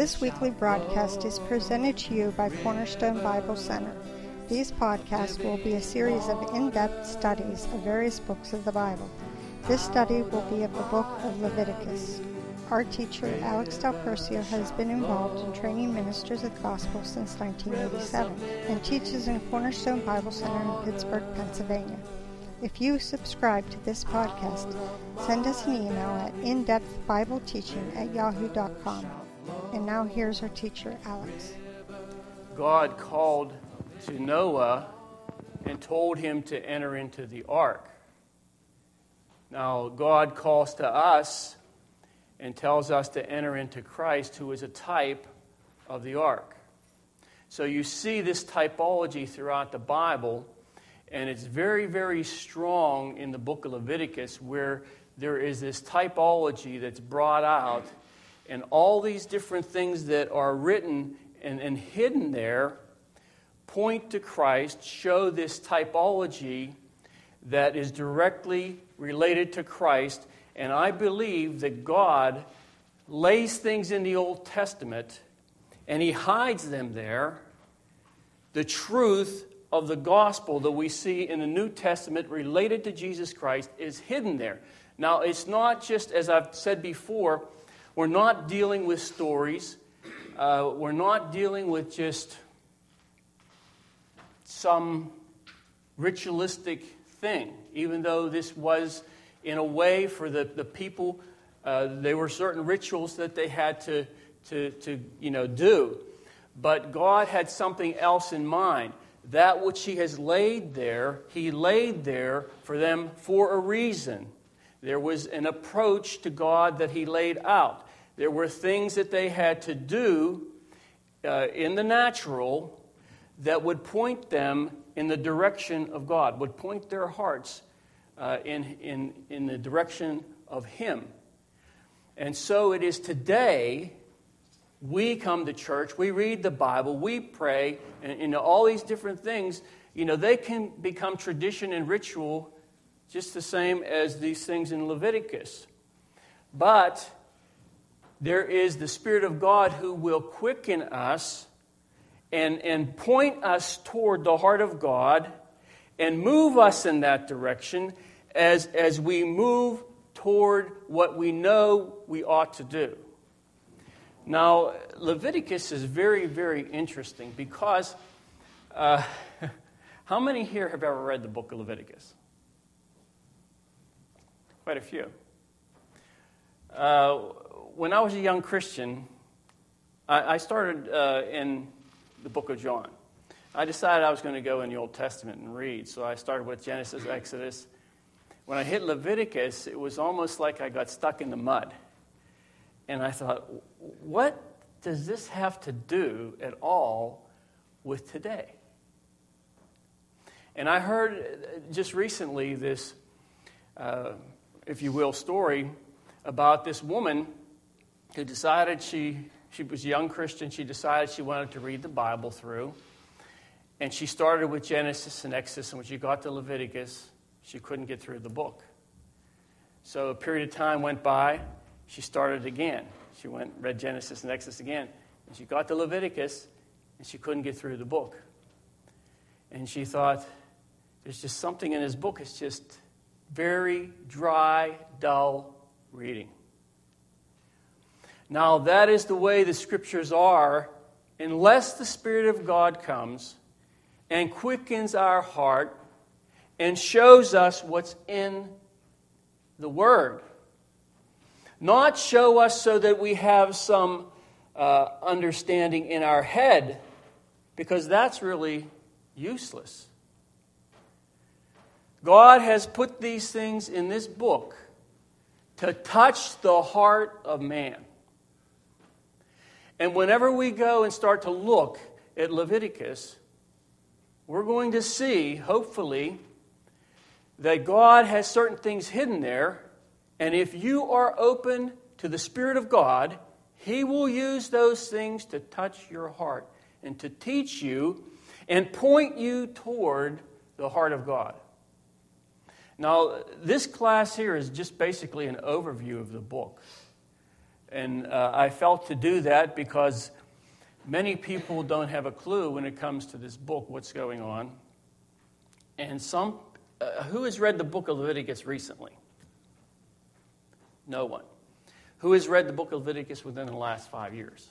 This weekly broadcast is presented to you by Cornerstone Bible Center. These podcasts will be a series of in depth studies of various books of the Bible. This study will be of the book of Leviticus. Our teacher, Alex Del Percio, has been involved in training ministers of the gospel since 1987 and teaches in Cornerstone Bible Center in Pittsburgh, Pennsylvania. If you subscribe to this podcast, send us an email at indepthbibleteaching at yahoo.com. And now here's our teacher, Alex. God called to Noah and told him to enter into the ark. Now, God calls to us and tells us to enter into Christ, who is a type of the ark. So you see this typology throughout the Bible, and it's very, very strong in the book of Leviticus, where there is this typology that's brought out, and all these different things that are written and, and hidden there point to Christ, show this typology that is directly related to Christ and I believe that God lays things in the Old Testament and He hides them there. The truth of the gospel that we see in the New Testament related to Jesus Christ is hidden there. Now, it's not just, as I've said before, we're not dealing with stories. Uh, we're not dealing with just some ritualistic thing, even though this was in a way for the, the people. Uh, there were certain rituals that they had to, to, to you know, do. But God had something else in mind. That which He has laid there, He laid there for them for a reason. There was an approach to God that He laid out. There were things that they had to do uh, in the natural that would point them in the direction of God, would point their hearts uh, in, in, in the direction of Him. And so it is today we come to church, we read the Bible, we pray, and you know, all these different things, you know, they can become tradition and ritual just the same as these things in Leviticus. But there is the Spirit of God who will quicken us and, and point us toward the heart of God and move us in that direction as, as we move toward what we know we ought to do. Now, Leviticus is very, very interesting because uh, how many here have ever read the book of Leviticus? Quite a few. Uh, when I was a young Christian, I, I started uh, in the book of John. I decided I was going to go in the Old Testament and read, so I started with Genesis, Exodus, when I hit Leviticus, it was almost like I got stuck in the mud. And I thought, what does this have to do at all with today? And I heard just recently this, uh, if you will, story about this woman who decided she, she was a young Christian. She decided she wanted to read the Bible through. And she started with Genesis and Exodus. And when she got to Leviticus, she couldn't get through the book. So a period of time went by. She started again. She went read Genesis and Exodus again, and she got to Leviticus, and she couldn't get through the book. And she thought, "There's just something in this book. It's just very dry, dull reading." Now that is the way the scriptures are, unless the Spirit of God comes and quickens our heart and shows us what's in the Word. Not show us so that we have some uh, understanding in our head, because that's really useless. God has put these things in this book to touch the heart of man. And whenever we go and start to look at Leviticus, we're going to see, hopefully, that God has certain things hidden there, and if you are open to the Spirit of God, He will use those things to touch your heart and to teach you and point you toward the heart of God. Now, this class here is just basically an overview of the book. And uh, I felt to do that because many people don't have a clue when it comes to this book what's going on. And some, uh, who has read the book of Leviticus recently? No one. Who has read the book of Leviticus within the last five years?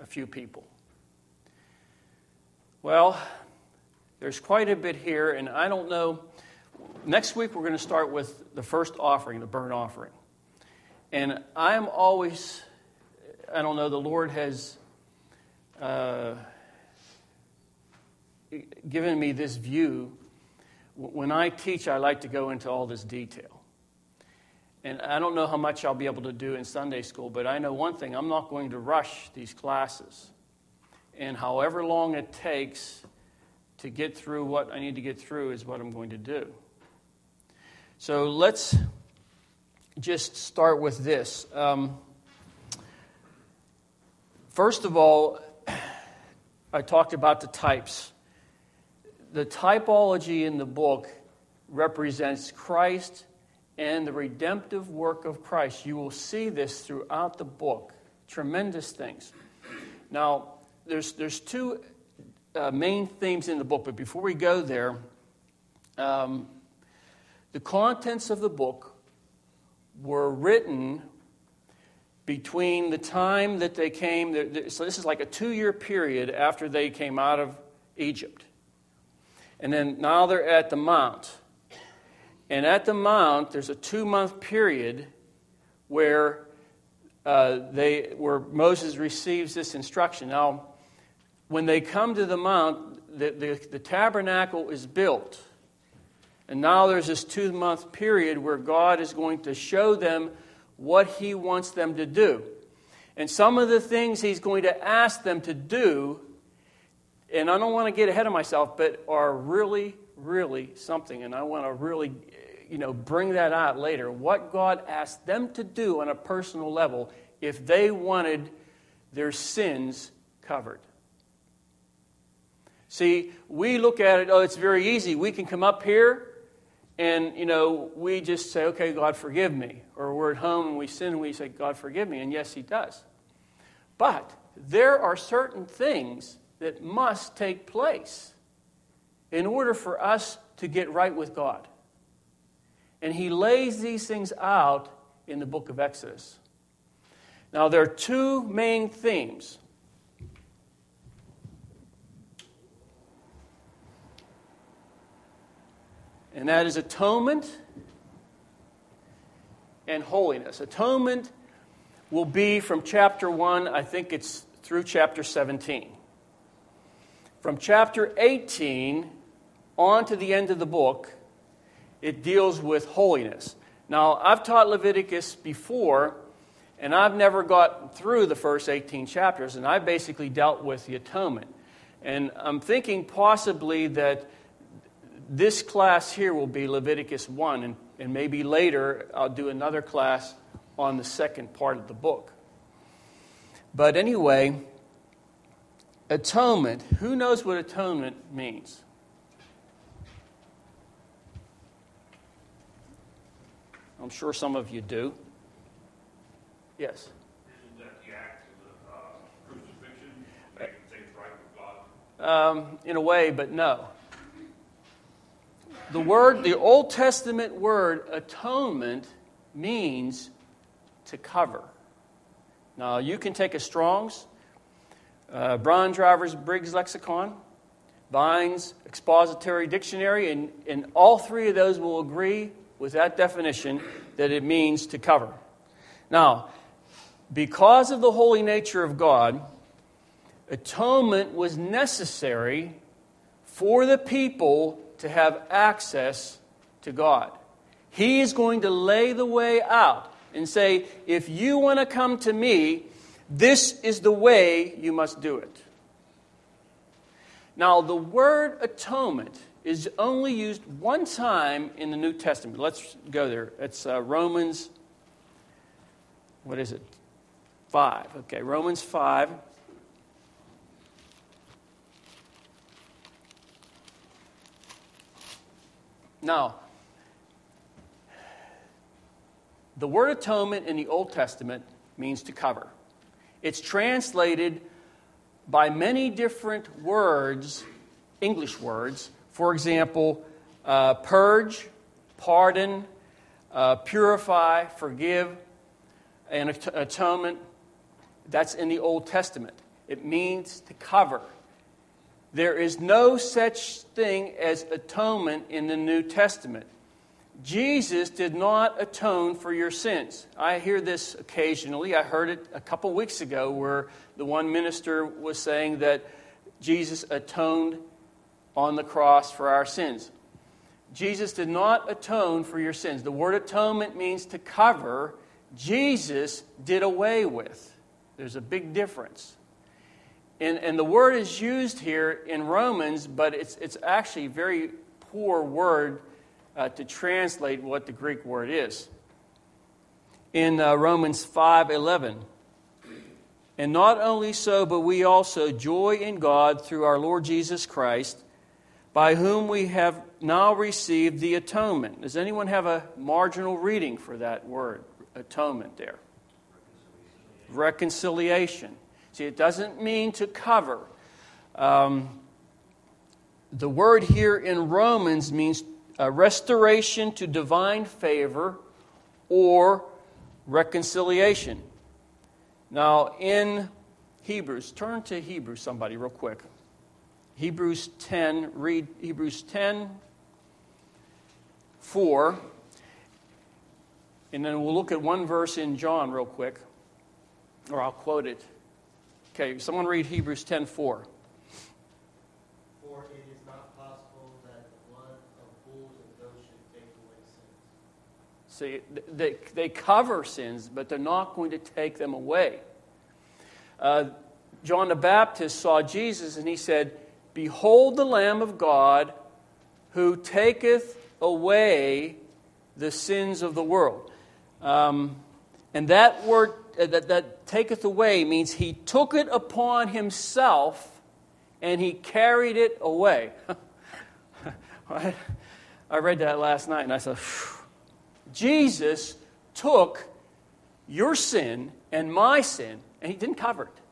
A few people. Well, there's quite a bit here, and I don't know. Next week, we're going to start with the first offering, the burnt offering. And I'm always, I don't know, the Lord has uh, given me this view. When I teach, I like to go into all this detail. And I don't know how much I'll be able to do in Sunday school, but I know one thing I'm not going to rush these classes. And however long it takes to get through what I need to get through is what I'm going to do. So let's just start with this. Um, first of all, I talked about the types. The typology in the book represents Christ and the redemptive work of Christ. You will see this throughout the book. Tremendous things. Now, there's, there's two uh, main themes in the book, but before we go there, um, the contents of the book were written between the time that they came, so this is like a two year period after they came out of Egypt. And then now they're at the Mount. And at the Mount, there's a two month period where, uh, they, where Moses receives this instruction. Now, when they come to the Mount, the, the, the tabernacle is built. And now there's this two month period where God is going to show them what He wants them to do. And some of the things He's going to ask them to do, and I don't want to get ahead of myself, but are really, really something. And I want to really you know, bring that out later. What God asked them to do on a personal level if they wanted their sins covered. See, we look at it, oh, it's very easy. We can come up here and, you know, we just say, okay, God, forgive me. Or we're at home and we sin and we say, God, forgive me. And yes, He does. But there are certain things that must take place in order for us to get right with God. And he lays these things out in the book of Exodus. Now, there are two main themes. And that is atonement and holiness. Atonement will be from chapter 1, I think it's through chapter 17. From chapter 18 on to the end of the book, it deals with holiness. Now, I've taught Leviticus before, and I've never got through the first 18 chapters, and I basically dealt with the atonement. And I'm thinking possibly that this class here will be Leviticus 1, and, and maybe later I'll do another class on the second part of the book. But anyway, atonement. Who knows what atonement means? I'm sure some of you do. Yes. Isn't that the act of crucifixion, making things right with God? Um, in a way, but no. The word, the Old Testament word atonement means to cover. Now, you can take a Strong's, uh, Driver's Briggs Lexicon, Vine's Expository Dictionary, and, and all three of those will agree with that definition that it means to cover. Now, because of the holy nature of God, atonement was necessary for the people to have access to God. He is going to lay the way out and say, if you want to come to me, this is the way you must do it. Now, the word atonement is only used one time in the New Testament. Let's go there. It's uh, Romans, what is it? 5. Okay, Romans 5. Now, The word atonement in the Old Testament means to cover. It's translated by many different words, English words. For example, uh, purge, pardon, uh, purify, forgive, and at- atonement. That's in the Old Testament. It means to cover. There is no such thing as atonement in the New Testament. Jesus did not atone for your sins. I hear this occasionally. I heard it a couple weeks ago where the one minister was saying that Jesus atoned on the cross for our sins. Jesus did not atone for your sins. The word atonement means to cover. Jesus did away with. There's a big difference. And, and the word is used here in Romans, but it's, it's actually a very poor word uh, to translate what the Greek word is. In uh, Romans 5:11, and not only so, but we also joy in God through our Lord Jesus Christ, by whom we have now received the atonement. Does anyone have a marginal reading for that word, atonement there? Reconciliation. See, it doesn't mean to cover. Um, the word here in Romans means a restoration to divine favor or reconciliation. Now, in Hebrews, turn to Hebrews, somebody, real quick. Hebrews 10, read Hebrews 10, 4. And then we'll look at one verse in John, real quick, or I'll quote it. Okay, someone read Hebrews 10, 4. For it is not possible that the blood of bulls and goats should take away sins. See, they, they cover sins, but they're not going to take them away. Uh, John the Baptist saw Jesus and he said, Behold the Lamb of God who taketh away the sins of the world. Um, and that word Uh, that, that taketh away means he took it upon himself and he carried it away. I, read that last night and I said. Jesus took your sin and my sin and he didn't cover it.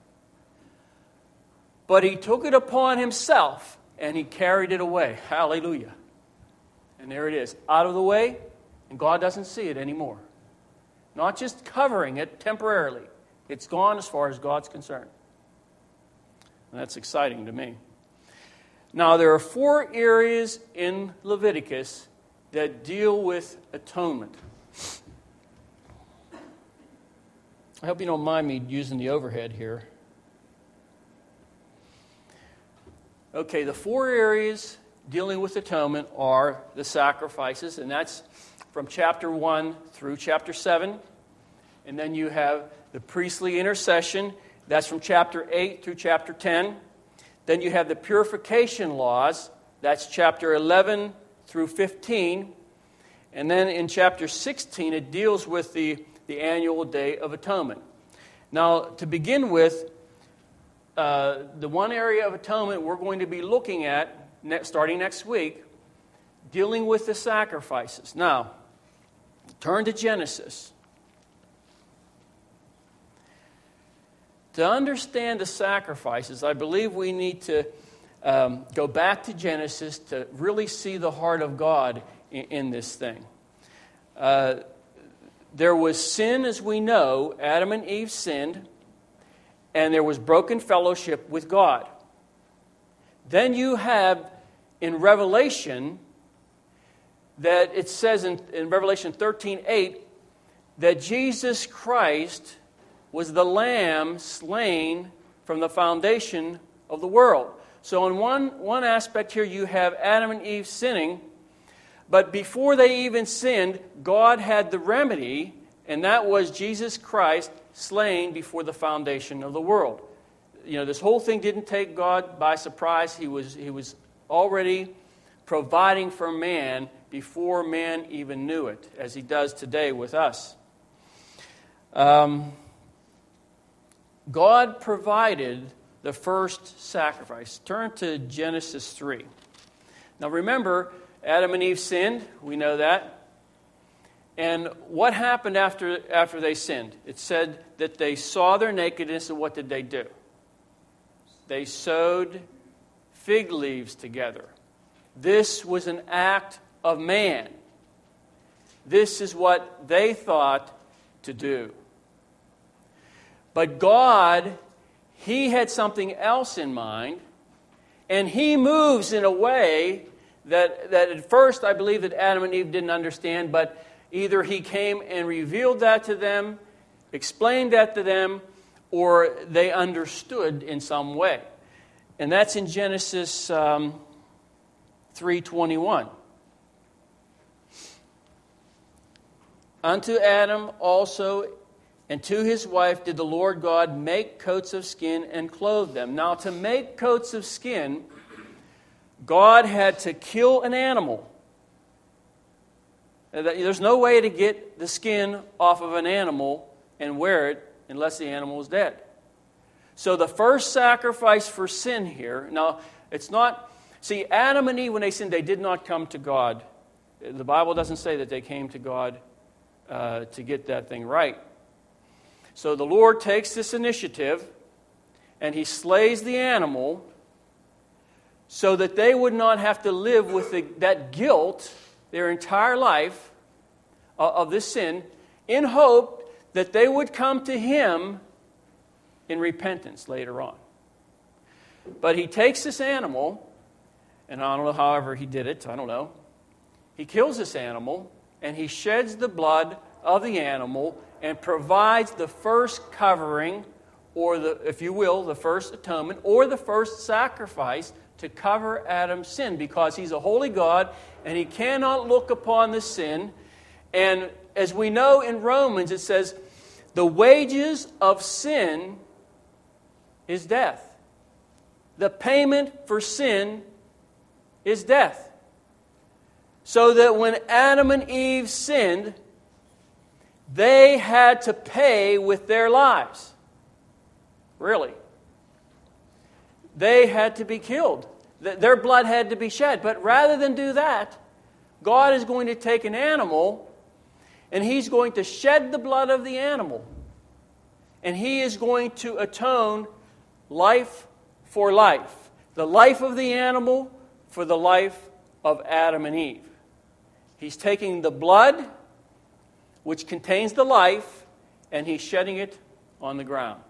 But he took it upon himself and he carried it away. Hallelujah. And there it is, out of the way, and God doesn't see it anymore. Not just covering it temporarily, it's gone as far as God's concerned. And that's exciting to me. Now, there are four areas in Leviticus that deal with atonement. I hope you don't mind me using the overhead here. Okay, the four areas dealing with atonement are the sacrifices, and that's from chapter 1 through chapter 7. And then you have the priestly intercession, that's from chapter 8 through chapter 10. Then you have the purification laws, that's chapter 11 through 15. And then in chapter 16, it deals with the, the annual Day of Atonement. Now, to begin with, uh, the one area of atonement we're going to be looking at ne- starting next week, dealing with the sacrifices. Now, turn to Genesis. To understand the sacrifices, I believe we need to um, go back to Genesis to really see the heart of God in, in this thing. Uh, there was sin, as we know. Adam and Eve sinned, and there was broken fellowship with God. Then you have in Revelation that it says in, in Revelation 13 8 that Jesus Christ was the lamb slain from the foundation of the world. So, in one, one aspect here, you have Adam and Eve sinning, but before they even sinned, God had the remedy, and that was Jesus Christ slain before the foundation of the world. You know, this whole thing didn't take God by surprise. He was, he was already providing for man before man even knew it, as he does today with us. Um, God provided the first sacrifice. Turn to Genesis 3. Now remember, Adam and Eve sinned. We know that. And what happened after, after they sinned? It said that they saw their nakedness, and what did they do? They sewed fig leaves together. This was an act of man. This is what they thought to do. But God, He had something else in mind, and He moves in a way that, that at first I believe that Adam and Eve didn't understand, but either He came and revealed that to them, explained that to them, or they understood in some way. And that's in Genesis um, 3:21. Unto Adam also and to his wife did the Lord God make coats of skin and clothe them. Now, to make coats of skin, God had to kill an animal. There's no way to get the skin off of an animal and wear it unless the animal is dead. So, the first sacrifice for sin here, now, it's not, see, Adam and Eve, when they sinned, they did not come to God. The Bible doesn't say that they came to God uh, to get that thing right. So the Lord takes this initiative and he slays the animal so that they would not have to live with the, that guilt their entire life of, of this sin in hope that they would come to him in repentance later on. But he takes this animal, and I don't know however he did it, I don't know. He kills this animal and he sheds the blood of the animal and provides the first covering, or the, if you will, the first atonement, or the first sacrifice to cover Adam's sin because he's a holy God and he cannot look upon the sin. And as we know in Romans, it says, the wages of sin is death. The payment for sin is death. So that when Adam and Eve sinned, they had to pay with their lives. Really. They had to be killed. Their blood had to be shed. But rather than do that, God is going to take an animal and He's going to shed the blood of the animal. And He is going to atone life for life. The life of the animal for the life of Adam and Eve. He's taking the blood, which contains the life, and he's shedding it on the ground.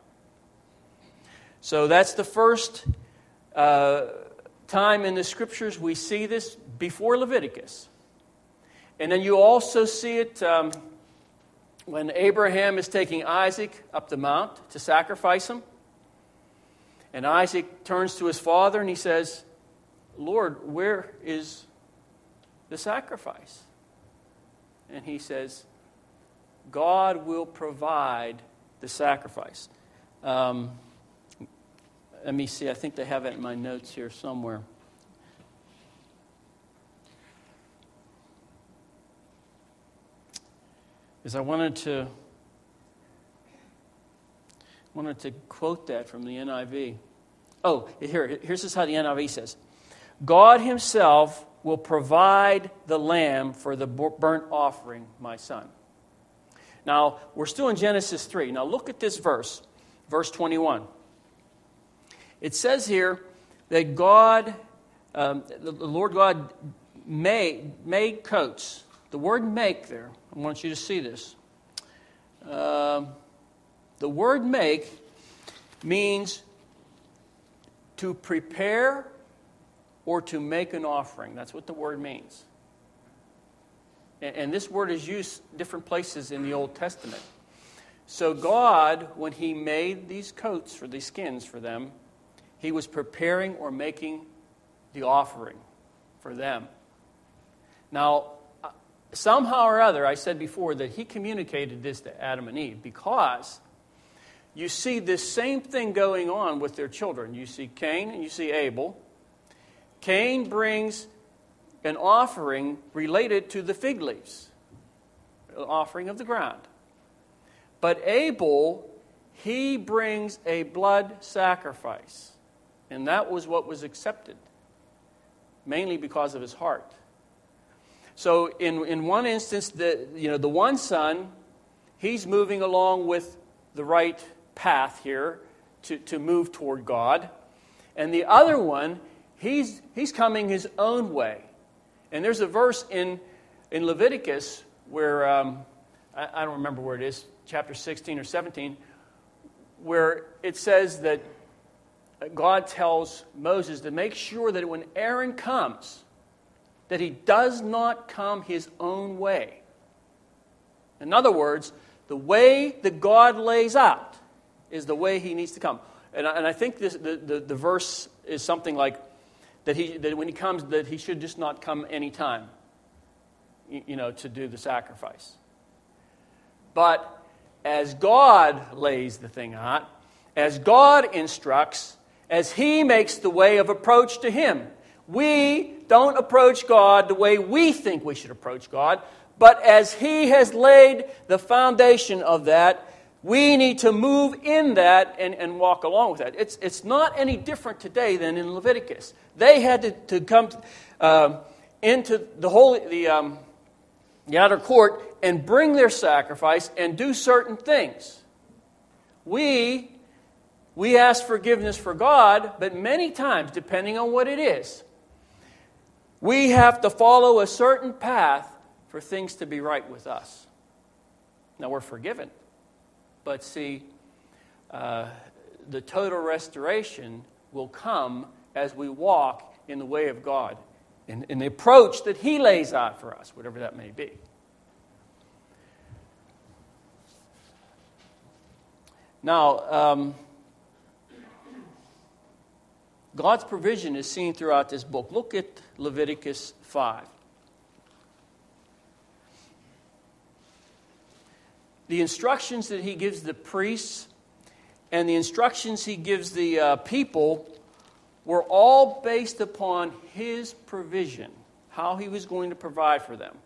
So that's the first uh, time in the scriptures we see this before Leviticus. And then you also see it um, when Abraham is taking Isaac up the mount to sacrifice him. And Isaac turns to his father and he says, Lord, where is the sacrifice. And he says, God will provide the sacrifice. Um, let me see, I think they have it in my notes here somewhere. Is I wanted to wanted to quote that from the NIV. Oh, here, here's just how the NIV says. God Himself will provide the lamb for the burnt offering, my son. Now, we're still in Genesis 3. Now, look at this verse, verse 21. It says here that God, um, the Lord God, made, made coats. The word make there, I want you to see this. Uh, the word make means to prepare or to make an offering. That's what the word means. And, this word is used different places in the Old Testament. So, God, when He made these coats for these skins for them, He was preparing or making the offering for them. Now, uh, somehow or other, I said before that He communicated this to Adam and Eve because you see this same thing going on with their children. You see Cain and you see Abel. Cain brings an offering related to the fig leaves, an offering of the ground. But Abel, he brings a blood sacrifice. And that was what was accepted, mainly because of his heart. So in, in one instance, the, you know, the one son, he's moving along with the right path here to, to move toward God. And the other one, he's, he's coming his own way. And there's a verse in, in Leviticus where, um, I, I don't remember where it is, chapter 16 or 17, where it says that God tells Moses to make sure that when Aaron comes, that he does not come his own way. In other words, the way that God lays out is the way he needs to come. And I, and I think this, the, the, the, verse is something like that, he, that when he comes, that he should just not come anytime, you, you know, to do the sacrifice. But as God lays the thing out, as God instructs, as He makes the way of approach to Him. We don't approach God the way we think we should approach God, but as He has laid the foundation of that, we need to move in that and, and walk along with that. It's, it's not any different today than in Leviticus. They had to, to come uh, into the holy, the, um, the outer court and bring their sacrifice and do certain things. We we ask forgiveness for God, but many times, depending on what it is, we have to follow a certain path for things to be right with us. Now, we're forgiven. But see, uh, the total restoration will come as we walk in the way of God, in, in the approach that He lays out for us, whatever that may be. Now, um, God's provision is seen throughout this book. Look at Leviticus 5. The instructions that he gives the priests and the instructions he gives the uh, people were all based upon his provision, how he was going to provide for them.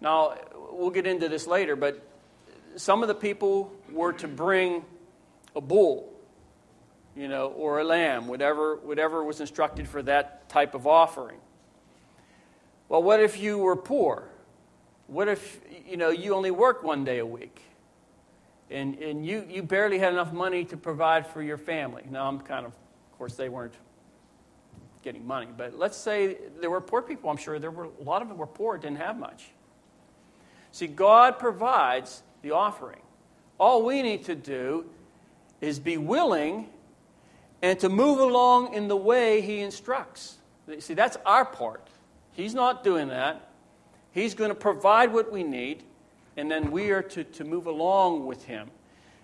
Now, we'll get into this later, but some of the people were to bring a bull you know, or a lamb, whatever, whatever was instructed for that type of offering. Well, what if you were poor? What if, you know, you only work one day a week? And, and you, you barely had enough money to provide for your family. Now, I'm kind of, of course, they weren't getting money, but let's say there were poor people. I'm sure there were a lot of them were poor, didn't have much. See, God provides the offering. All we need to do is be willing and to move along in the way he instructs. See, that's our part. He's not doing that. He's going to provide what we need, and then we are to, to move along with him.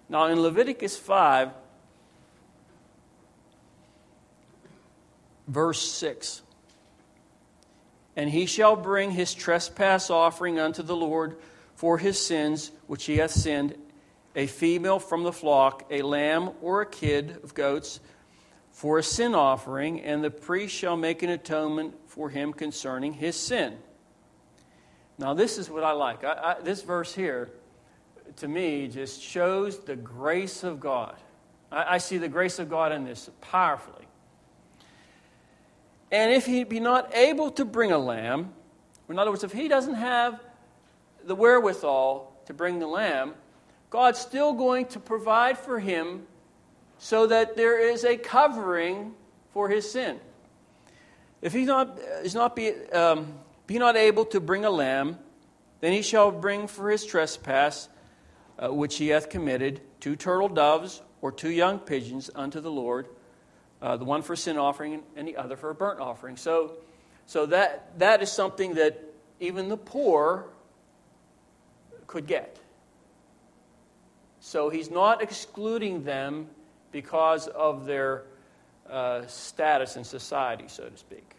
Now, in Leviticus 5, verse 6 And he shall bring his trespass offering unto the Lord for his sins which he hath sinned, a female from the flock, a lamb or a kid of goats for a sin offering, and the priest shall make an atonement for him concerning his sin. Now, this is what I like. I, I, this verse here, to me, just shows the grace of God. I, I see the grace of God in this powerfully. And if he be not able to bring a lamb, in other words, if he doesn't have the wherewithal to bring the lamb, God's still going to provide for him so that there is a covering for his sin. If he's not, is not be, um, be not able to bring a lamb, then he shall bring for his trespass, uh, which he hath committed, two turtle doves or two young pigeons unto the Lord, uh, the one for sin offering and the other for a burnt offering. So, so that, that is something that even the poor could get. So he's not excluding them because of their uh, status in society, so to speak.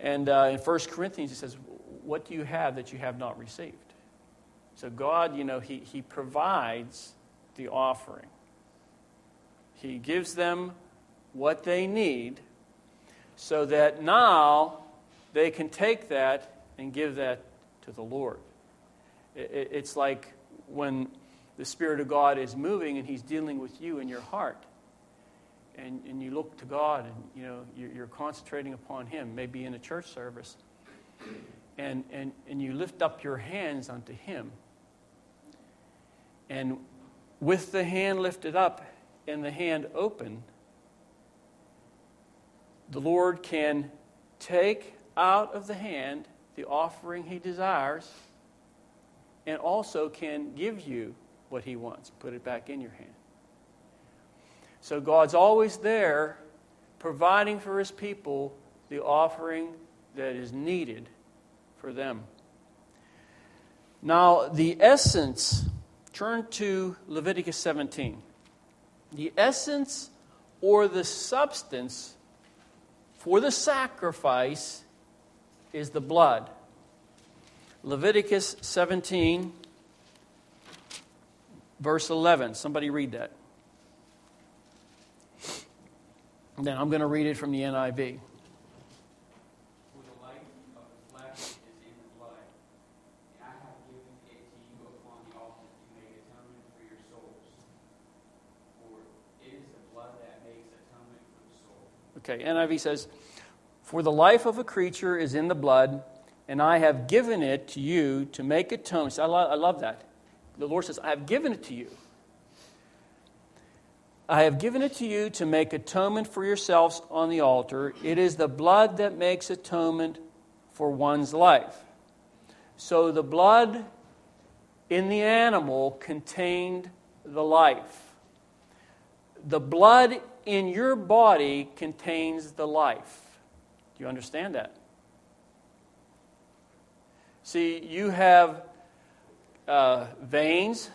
And uh, in 1 Corinthians, he says, What do you have that you have not received? So, God, you know, he, he provides the offering, He gives them what they need so that now they can take that and give that to the Lord. It's like when the Spirit of God is moving and He's dealing with you in your heart. And, and you look to God and you know you're, you're concentrating upon Him, maybe in a church service, and, and, and you lift up your hands unto Him. And with the hand lifted up and the hand open, the Lord can take out of the hand the offering He desires and also can give you what He wants. Put it back in your hand. So God's always there providing for his people the offering that is needed for them. Now, the essence, turn to Leviticus 17. The essence or the substance for the sacrifice is the blood. Leviticus 17, verse 11. Somebody read that. Then I'm going to read it from the NIV. For the life of the flesh is in the blood, and I have given it to you upon the altar to make atonement for your souls. For it is the blood that makes atonement for the soul. Okay, NIV says, For the life of a creature is in the blood, and I have given it to you to make atonement. I, lo- I love that. The Lord says, I have given it to you. I have given it to you to make atonement for yourselves on the altar. It is the blood that makes atonement for one's life. So the blood in the animal contained the life. The blood in your body contains the life. Do you understand that? See, you have uh, veins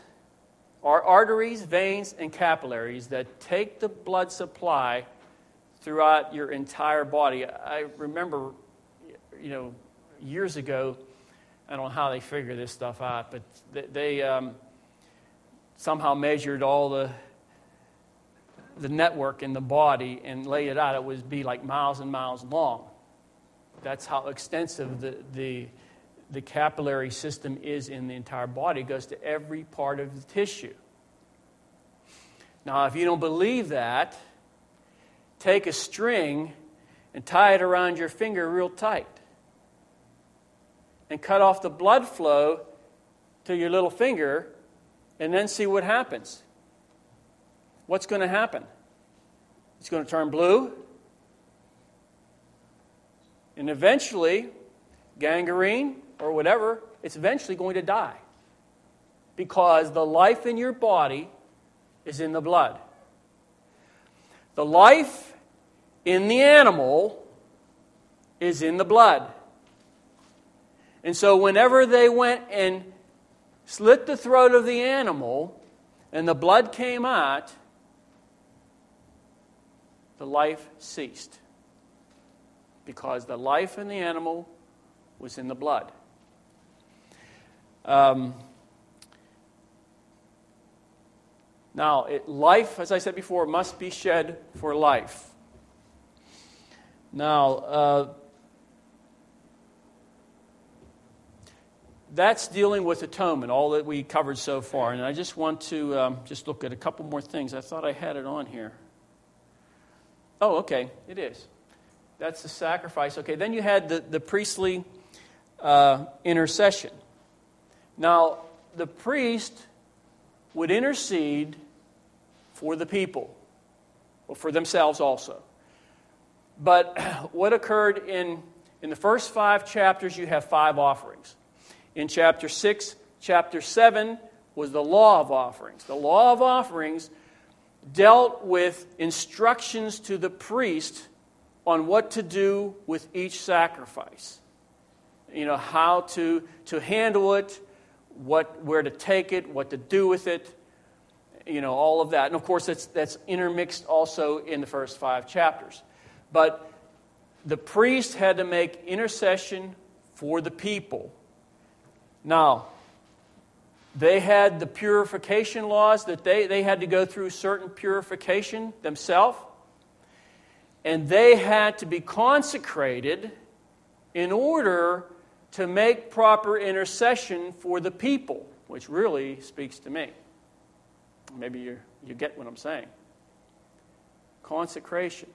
are arteries, veins, and capillaries that take the blood supply throughout your entire body. I remember, you know, years ago, I don't know how they figure this stuff out, but they, um, somehow measured all the the network in the body and laid it out. It would be like miles and miles long. That's how extensive the, the the capillary system is in the entire body. It goes to every part of the tissue. Now, if you don't believe that, take a string and tie it around your finger real tight and cut off the blood flow to your little finger and then see what happens. What's going to happen? It's going to turn blue. And eventually, gangrene, or whatever, it's eventually going to die. Because the life in your body is in the blood. The life in the animal is in the blood. And so, whenever they went and slit the throat of the animal and the blood came out, the life ceased. Because the life in the animal was in the blood. Um, now, it, life, as I said before, must be shed for life. Now, uh, that's dealing with atonement, all that we covered so far. And I just want to um, just look at a couple more things. I thought I had it on here. Oh, okay, it is. That's the sacrifice. Okay, then you had the, the priestly uh, intercession. Now, the priest would intercede for the people, or for themselves also. But what occurred in, in the first five chapters, you have five offerings. In chapter 6, chapter 7 was the law of offerings. The law of offerings dealt with instructions to the priest on what to do with each sacrifice. You know, how to, to handle it, what, where to take it, what to do with it, you know, all of that. And of course, that's, that's intermixed also in the first five chapters. But the priest had to make intercession for the people. Now, they had the purification laws that they, they had to go through certain purification themselves. And they had to be consecrated in order to make proper intercession for the people, which really speaks to me. Maybe you you get what I'm saying. consecration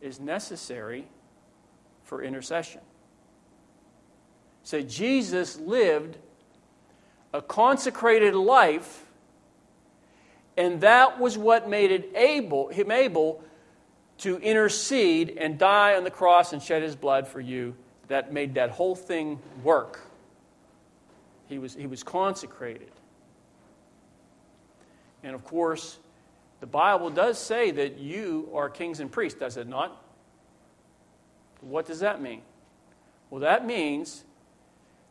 is necessary for intercession. So Jesus lived a consecrated life, and that was what made it able, him able to intercede and die on the cross and shed his blood for you. That made that whole thing work. He was, he was consecrated. And of course, the Bible does say that you are kings and priests, does it not? What does that mean? Well, that means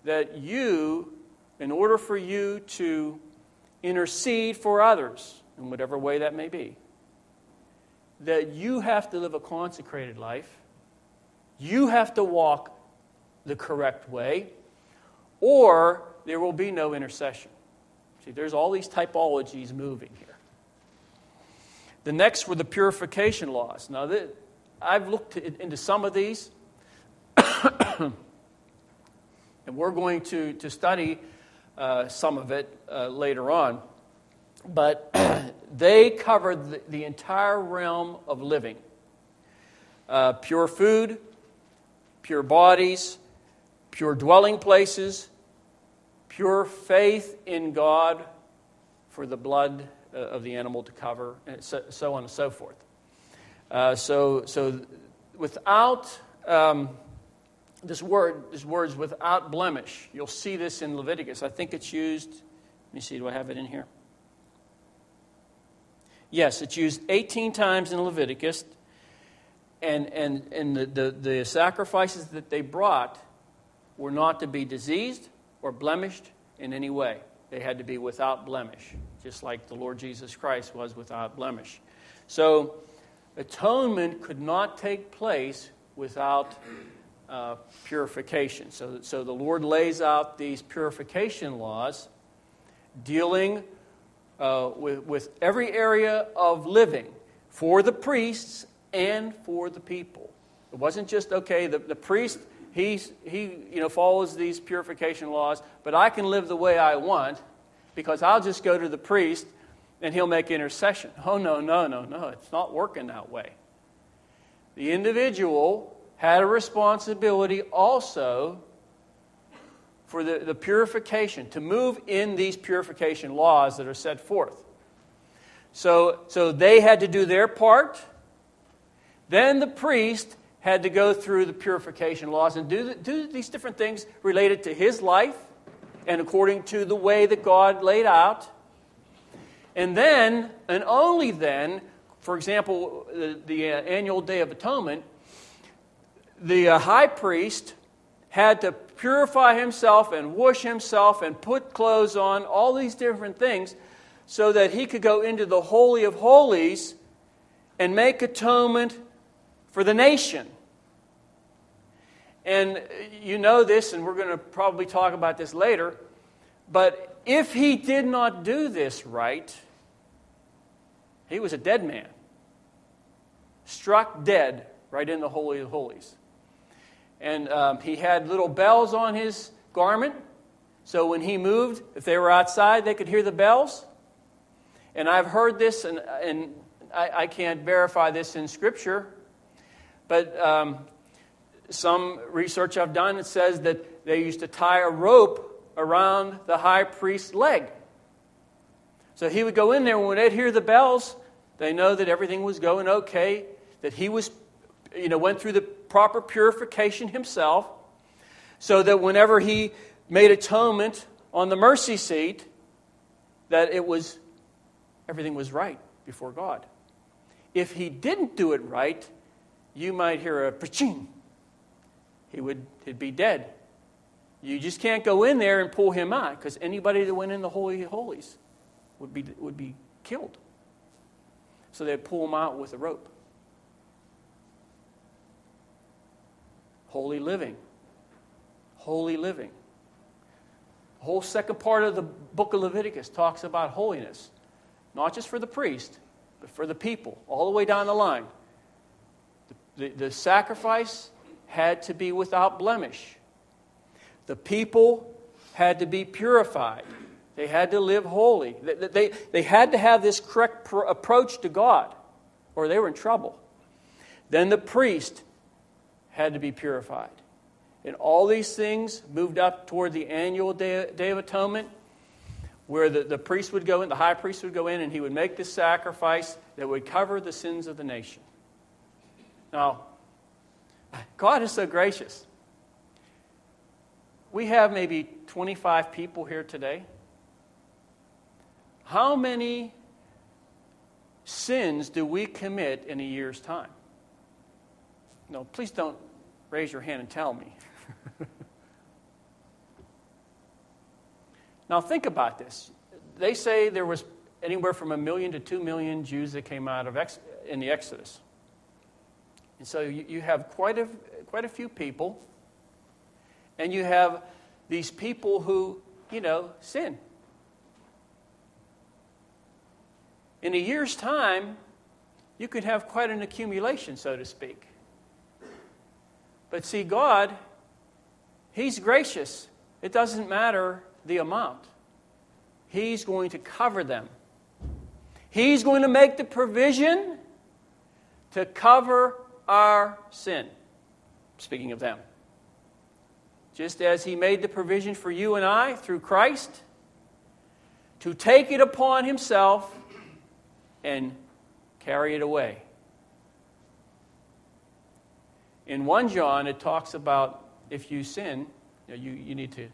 that you, in order for you to intercede for others, in whatever way that may be, that you have to live a consecrated life, you have to walk the correct way, or there will be no intercession. See, there's all these typologies moving here. The next were the purification laws. Now, I've looked into some of these, and we're going to, to study uh, some of it uh, later on. But they covered the, the, entire realm of living uh, pure food, pure bodies, pure dwelling places, pure faith in God for the blood uh, of the animal to cover, and so, on and so forth. Uh, so, so without um, this word, this word's without blemish. You'll see this in Leviticus. I think it's used. Let me see. Do I have it in here? Yes, it's used 18 times in Leviticus. And, and, and the, the, the sacrifices that they brought were not to be diseased or blemished in any way. They had to be without blemish, just like the Lord Jesus Christ was without blemish. So, atonement could not take place without uh, purification. So, so the Lord lays out these purification laws dealing uh, with, with every area of living for the priests and for the people. It wasn't just, okay, the, the priest, he's, he you know, follows these purification laws, but I can live the way I want because I'll just go to the priest and he'll make intercession. Oh, no, no, no, no. It's not working that way. The individual had a responsibility also for the, the purification, to move in these purification laws that are set forth. So, so they had to do their part. Then the priest had to go through the purification laws and do, the, do these different things related to his life and according to the way that God laid out. And then, and only then, for example, the, the uh, annual Day of Atonement, the uh, high priest had to purify himself and wash himself and put clothes on, all these different things, so that he could go into the Holy of Holies and make atonement for the nation. And you know this, and we're going to probably talk about this later, but if he did not do this right, he was a dead man, struck dead right in the Holy of Holies. And um, he had little bells on his garment. So when he moved, if they were outside, they could hear the bells. And I've heard this, and, and I, I can't verify this in Scripture, but um, some research I've done it says that they used to tie a rope around the high priest's leg. So he would go in there, and when they'd hear the bells, they know that everything was going okay, that he was, you know, went through the proper purification himself, so that whenever he made atonement on the mercy seat, that it was everything was right before God. If he didn't do it right, you might hear a paching. He would he'd be dead. You just can't go in there and pull him out because anybody that went in the Holy Holies would be, would be killed. So they'd pull him out with a rope. Holy living. Holy living. The whole second part of the book of Leviticus talks about holiness, not just for the priest, but for the people, all the way down the line. The, the, the sacrifice had to be without blemish. The people had to be purified. They had to live holy. They, they, they had to have this correct approach to God. or they were in trouble. Then the priest had to be purified. And all these things moved up toward the annual Day, Day of Atonement, where the, the priest would go in, the high priest would go in, and he would make this sacrifice that would cover the sins of the nation. Now, God is so gracious. We have maybe 25 people here today. How many sins do we commit in a year's time? No, please don't raise your hand and tell me. now, think about this. They say there was anywhere from a million to two million Jews that came out of ex- in the Exodus. And so you, you have quite a, quite a few people, and you have these people who, you know, sin. In a year's time, you could have quite an accumulation, so to speak. But see, God, He's gracious. It doesn't matter the amount, He's going to cover them. He's going to make the provision to cover our sin. Speaking of them. Just as He made the provision for you and I through Christ to take it upon Himself and carry it away. In 1 John, it talks about if you sin, you, know, you, you, need to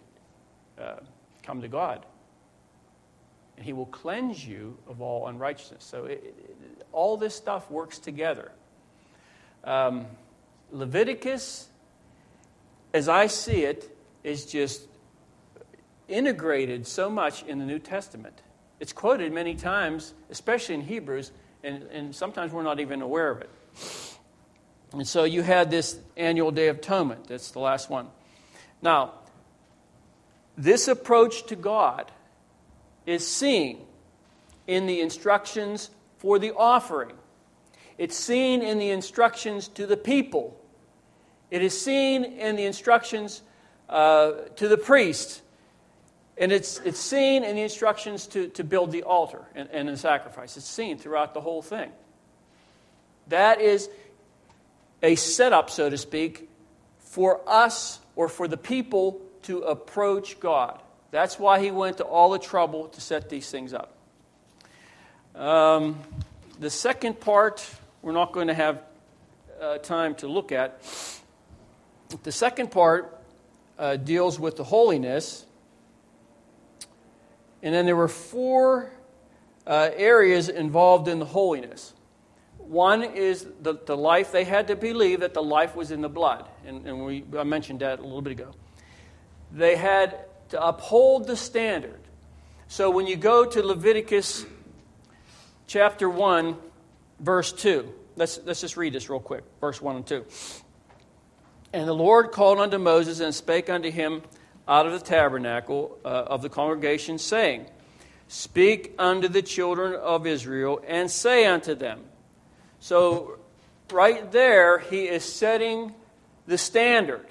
uh, come to God. And He will cleanse you of all unrighteousness. So it, it, all this stuff works together. Um, Leviticus, as I see it, is just integrated so much in the New Testament. It's quoted many times, especially in Hebrews, and, and sometimes we're not even aware of it. And so you had this annual Day of Atonement. That's the last one. Now, this approach to God is seen in the instructions for the offering. It's seen in the instructions to the people. It is seen in the instructions uh, to the priest. And it's, it's seen in the instructions to, to build the altar and, and the sacrifice. It's seen throughout the whole thing. That is a setup, so to speak, for us or for the people to approach God. That's why he went to all the trouble to set these things up. Um, the second part, we're not going to have uh, time to look at. The second part uh, deals with the holiness. And then there were four uh, areas involved in the holiness. One is the, the life, they had to believe that the life was in the blood. And, and we, I mentioned that a little bit ago. They had to uphold the standard. So when you go to Leviticus chapter 1, verse 2, let's, let's just read this real quick, verse 1 and 2. And the Lord called unto Moses and spake unto him out of the tabernacle uh, of the congregation, saying, Speak unto the children of Israel, and say unto them, so, right there, he is setting the standard.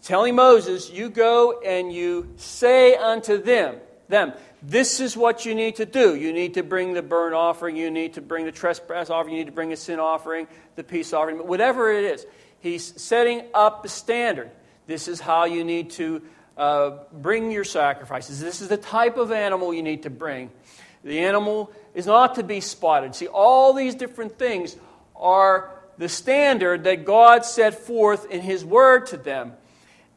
telling Moses, you go and you say unto them, them, this is what you need to do. You need to bring the burnt offering, you need to bring the trespass offering, you need to bring a sin offering, the peace offering, whatever it is. He's setting up the standard. This is how you need to uh, bring your sacrifices. This is the type of animal you need to bring. The animal is not to be spotted. See, all these different things are the standard that God set forth in His Word to them.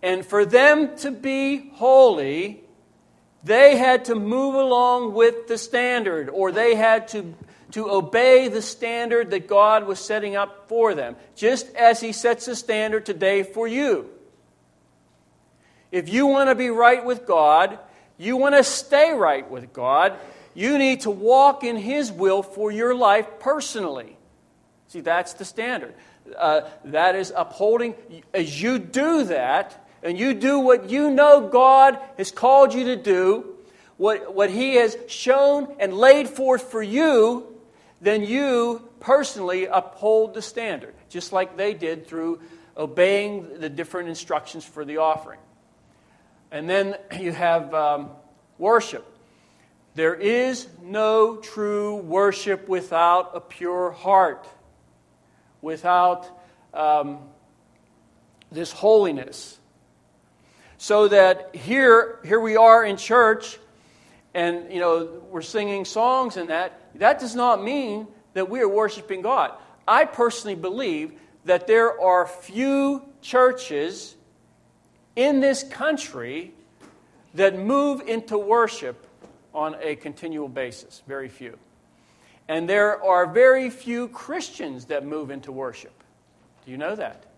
And for them to be holy, they had to move along with the standard, or they had to, to obey the standard that God was setting up for them, just as He sets a standard today for you. If you want to be right with God, you want to stay right with God, you need to walk in His will for your life personally. See, that's the standard. Uh, that is upholding. As you do that, and you do what you know God has called you to do, what, what He has shown and laid forth for you, then you personally uphold the standard, just like they did through obeying the different instructions for the offering. And then you have um, worship. There is no true worship without a pure heart, without um, this holiness. So that here, here we are in church, and you know we're singing songs and that. That does not mean that we are worshiping God. I personally believe that there are few churches in this country that move into worship on a continual basis. Very few. And there are very few Christians that move into worship. Do you know that?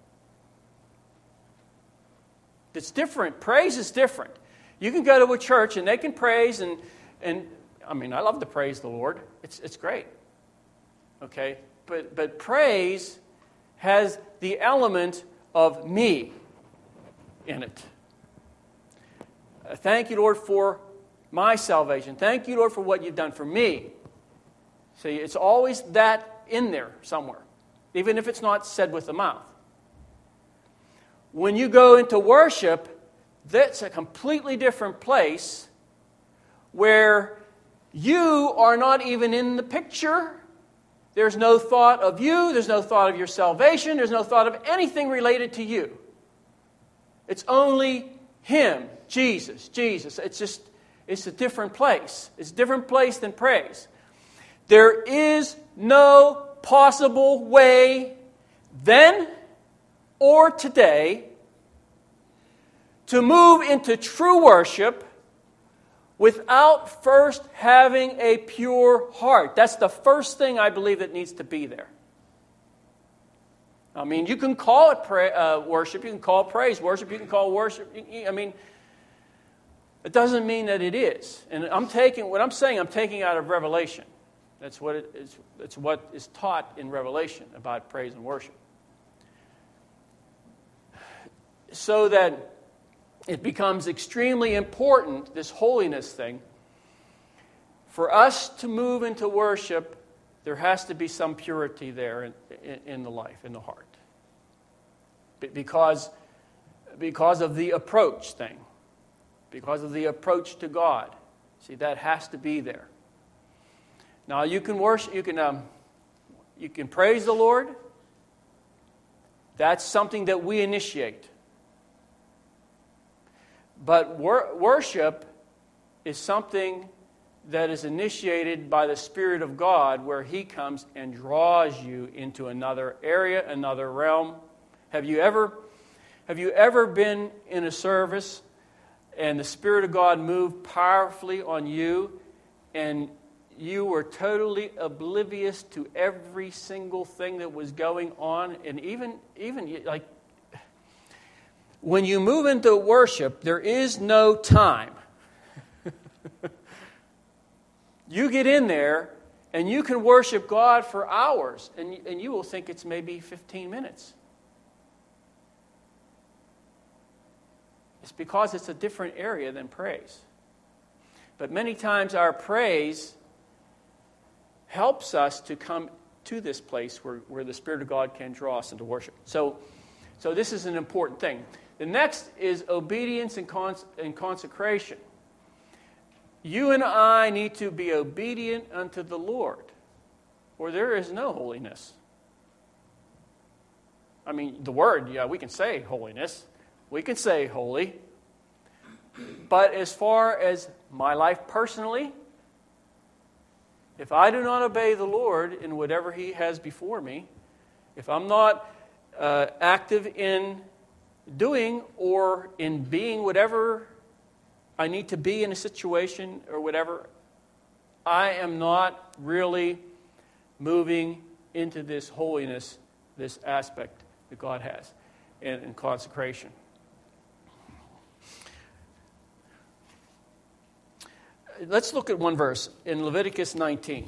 It's different. Praise is different. You can go to a church and they can praise, and, and I mean, I love to praise the Lord. It's, it's great. Okay? But, but praise has the element of me in it. Uh, thank you, Lord, for my salvation. Thank you, Lord, for what you've done for me. See, it's always that in there somewhere, even if it's not said with the mouth. When you go into worship, that's a completely different place where you are not even in the picture. There's no thought of you, there's no thought of your salvation, there's no thought of anything related to you. It's only Him, Jesus, Jesus. It's just, it's a different place. It's a different place than praise. There is no possible way then or today to move into true worship without first having a pure heart. That's the first thing I believe that needs to be there. I mean, you can call it pray, uh, worship, you can call praise worship, you can call worship. I mean, it doesn't mean that it is. And I'm taking what I'm saying. I'm taking out of Revelation. That's what it is. That's what is taught in Revelation about praise and worship. So that it becomes extremely important, this holiness thing. For us to move into worship, there has to be some purity there in, in, in the life, in the heart. Because, because of the approach thing, because of the approach to God. See, that has to be there. Now, you can worship, you can, um, you can praise the Lord. That's something that we initiate. But wor- worship is something that is initiated by the Spirit of God, where He comes and draws you into another area, another realm. Have you ever, have you ever been in a service and the Spirit of God moved powerfully on you, and you were totally oblivious to every single thing that was going on, and even even like when you move into worship, there is no time. you get in there and you can worship God for hours, and, and you will think it's maybe 15 minutes. It's because it's a different area than praise. But many times our praise helps us to come to this place where, where the Spirit of God can draw us into worship. So, so this is an important thing. The next is obedience and, cons- and consecration. You and I need to be obedient unto the Lord, or there is no holiness. I mean, the word, yeah, we can say holiness, we can say holy. But as far as my life personally, if I do not obey the Lord in whatever He has before me, if I'm not uh, active in doing or in being whatever I need to be in a situation or whatever, I am not really moving into this holiness, this aspect that God has in, in consecration. Let's look at one verse in Leviticus 19.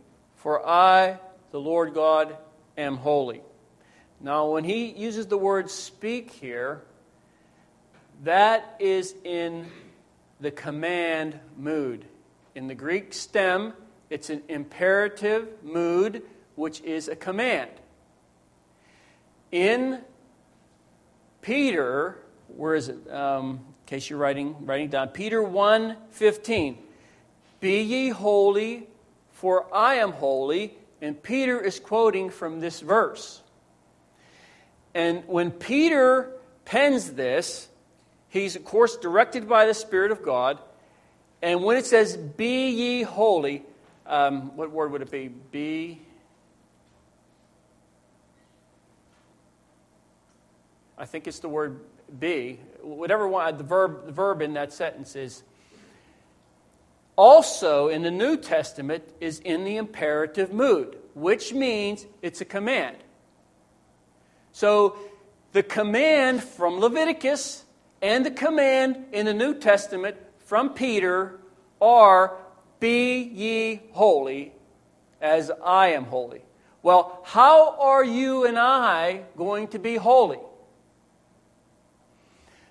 for I, the Lord God, am holy. Now, when he uses the word speak here, that is in the command mood. In the Greek stem, it's an imperative mood, which is a command. In Peter, where is it? Um, in case you're writing, writing down, Peter 1 15. Be ye holy, for I am holy. And Peter is quoting from this verse. And when Peter pens this, he's, of course, directed by the Spirit of God. And when it says, Be ye holy, um, what word would it be? Be. I think it's the word be. Whatever one, the verb, the verb in that sentence is also in the New Testament is in the imperative mood, which means it's a command. So the command from Leviticus and the command in the New Testament from Peter are be ye holy as I am holy. Well, how are you and I going to be holy?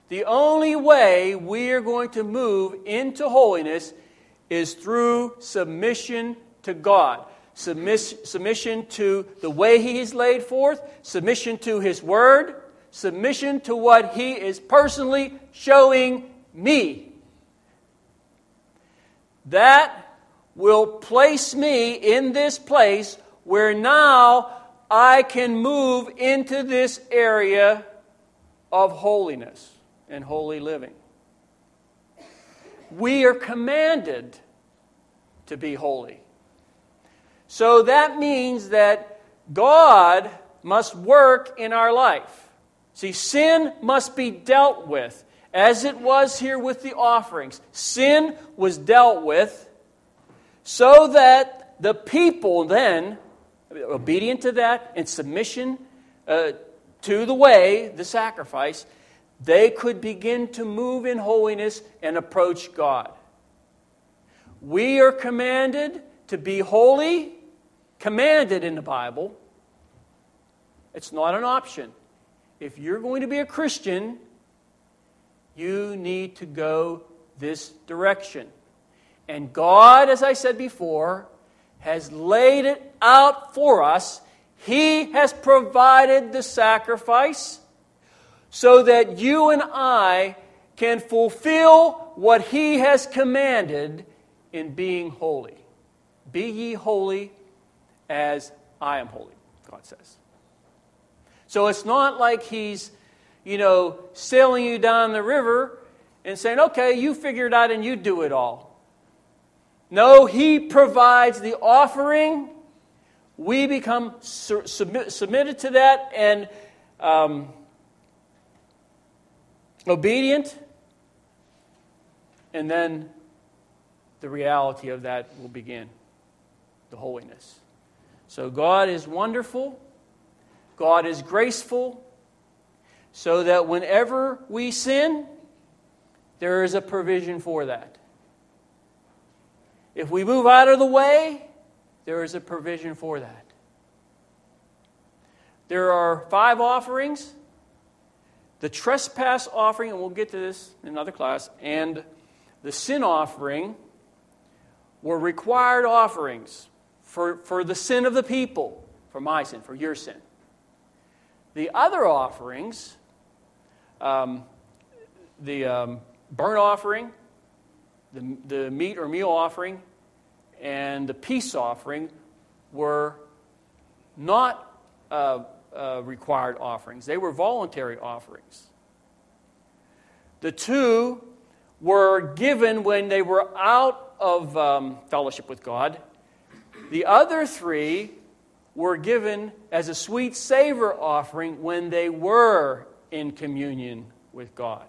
The only way we are going to move into holiness is through submission to God. Submiss- submission to the way He is laid forth, submission to His Word, submission to what He is personally showing me. That will place me in this place where now I can move into this area of holiness and holy living. We are commanded to be holy. So that means that God must work in our life. See, sin must be dealt with, as it was here with the offerings. Sin was dealt with so that the people then, obedient to that, and submission uh, to the way, the sacrifice, they could begin to move in holiness and approach God. We are commanded to be holy, commanded in the Bible. It's not an option. If you're going to be a Christian, you need to go this direction. And God, as I said before, has laid it out for us. He has provided the sacrifice so that you and I can fulfill what He has commanded in being holy. Be ye holy as I am holy, God says. So it's not like He's, you know, sailing you down the river and saying, okay, you figure it out and you do it all. No, He provides the offering. We become submit, submitted to that and um, obedient, and then the reality of that will begin the holiness. So, God is wonderful, God is graceful, so that whenever we sin, there is a provision for that. If we move out of the way, there is a provision for that. There are five offerings the trespass offering, and we'll get to this in another class, and the sin offering were required offerings for, for the sin of the people, for my sin, for your sin. The other offerings, um, the um, burnt offering, the, the meat or meal offering, and the peace offering were not uh, uh, required offerings, they were voluntary offerings. The two were given when they were out of um, fellowship with God. The other three were given as a sweet savor offering when they were in communion with God.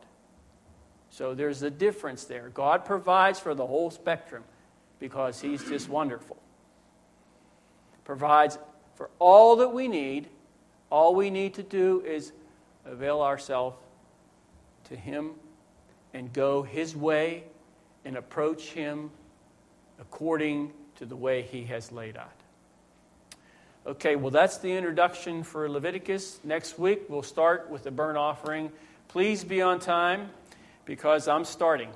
So there's a difference there. God provides for the whole spectrum because He's just wonderful. Provides for all that we need all we need to do is avail ourselves to Him and go His way and approach Him according to the way He has laid out. Okay, well, that's the introduction for Leviticus. Next week, we'll start with the burnt offering. Please be on time because I'm starting.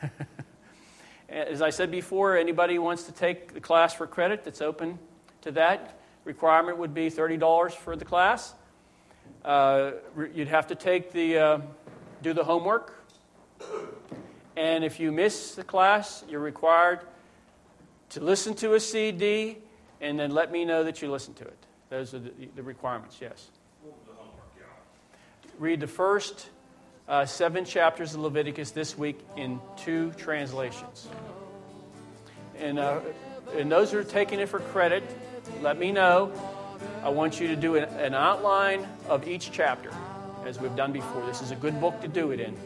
As I said before, anybody who wants to take the class for credit that's open to that, requirement would be $30 for the class. Uh, you'd have to take the, uh, do the homework. And if you miss the class, you're required to listen to a CD and then let me know that you listened to it. Those are the, the requirements, yes. Read the first uh, seven chapters of Leviticus this week in two translations. And, uh, and those who are taking it for credit, let me know. I want you to do an, outline of each chapter, as we've done before. This is a good book to do it in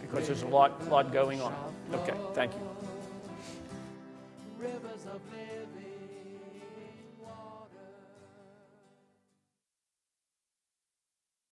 because there's a lot, lot going on. Okay, thank you.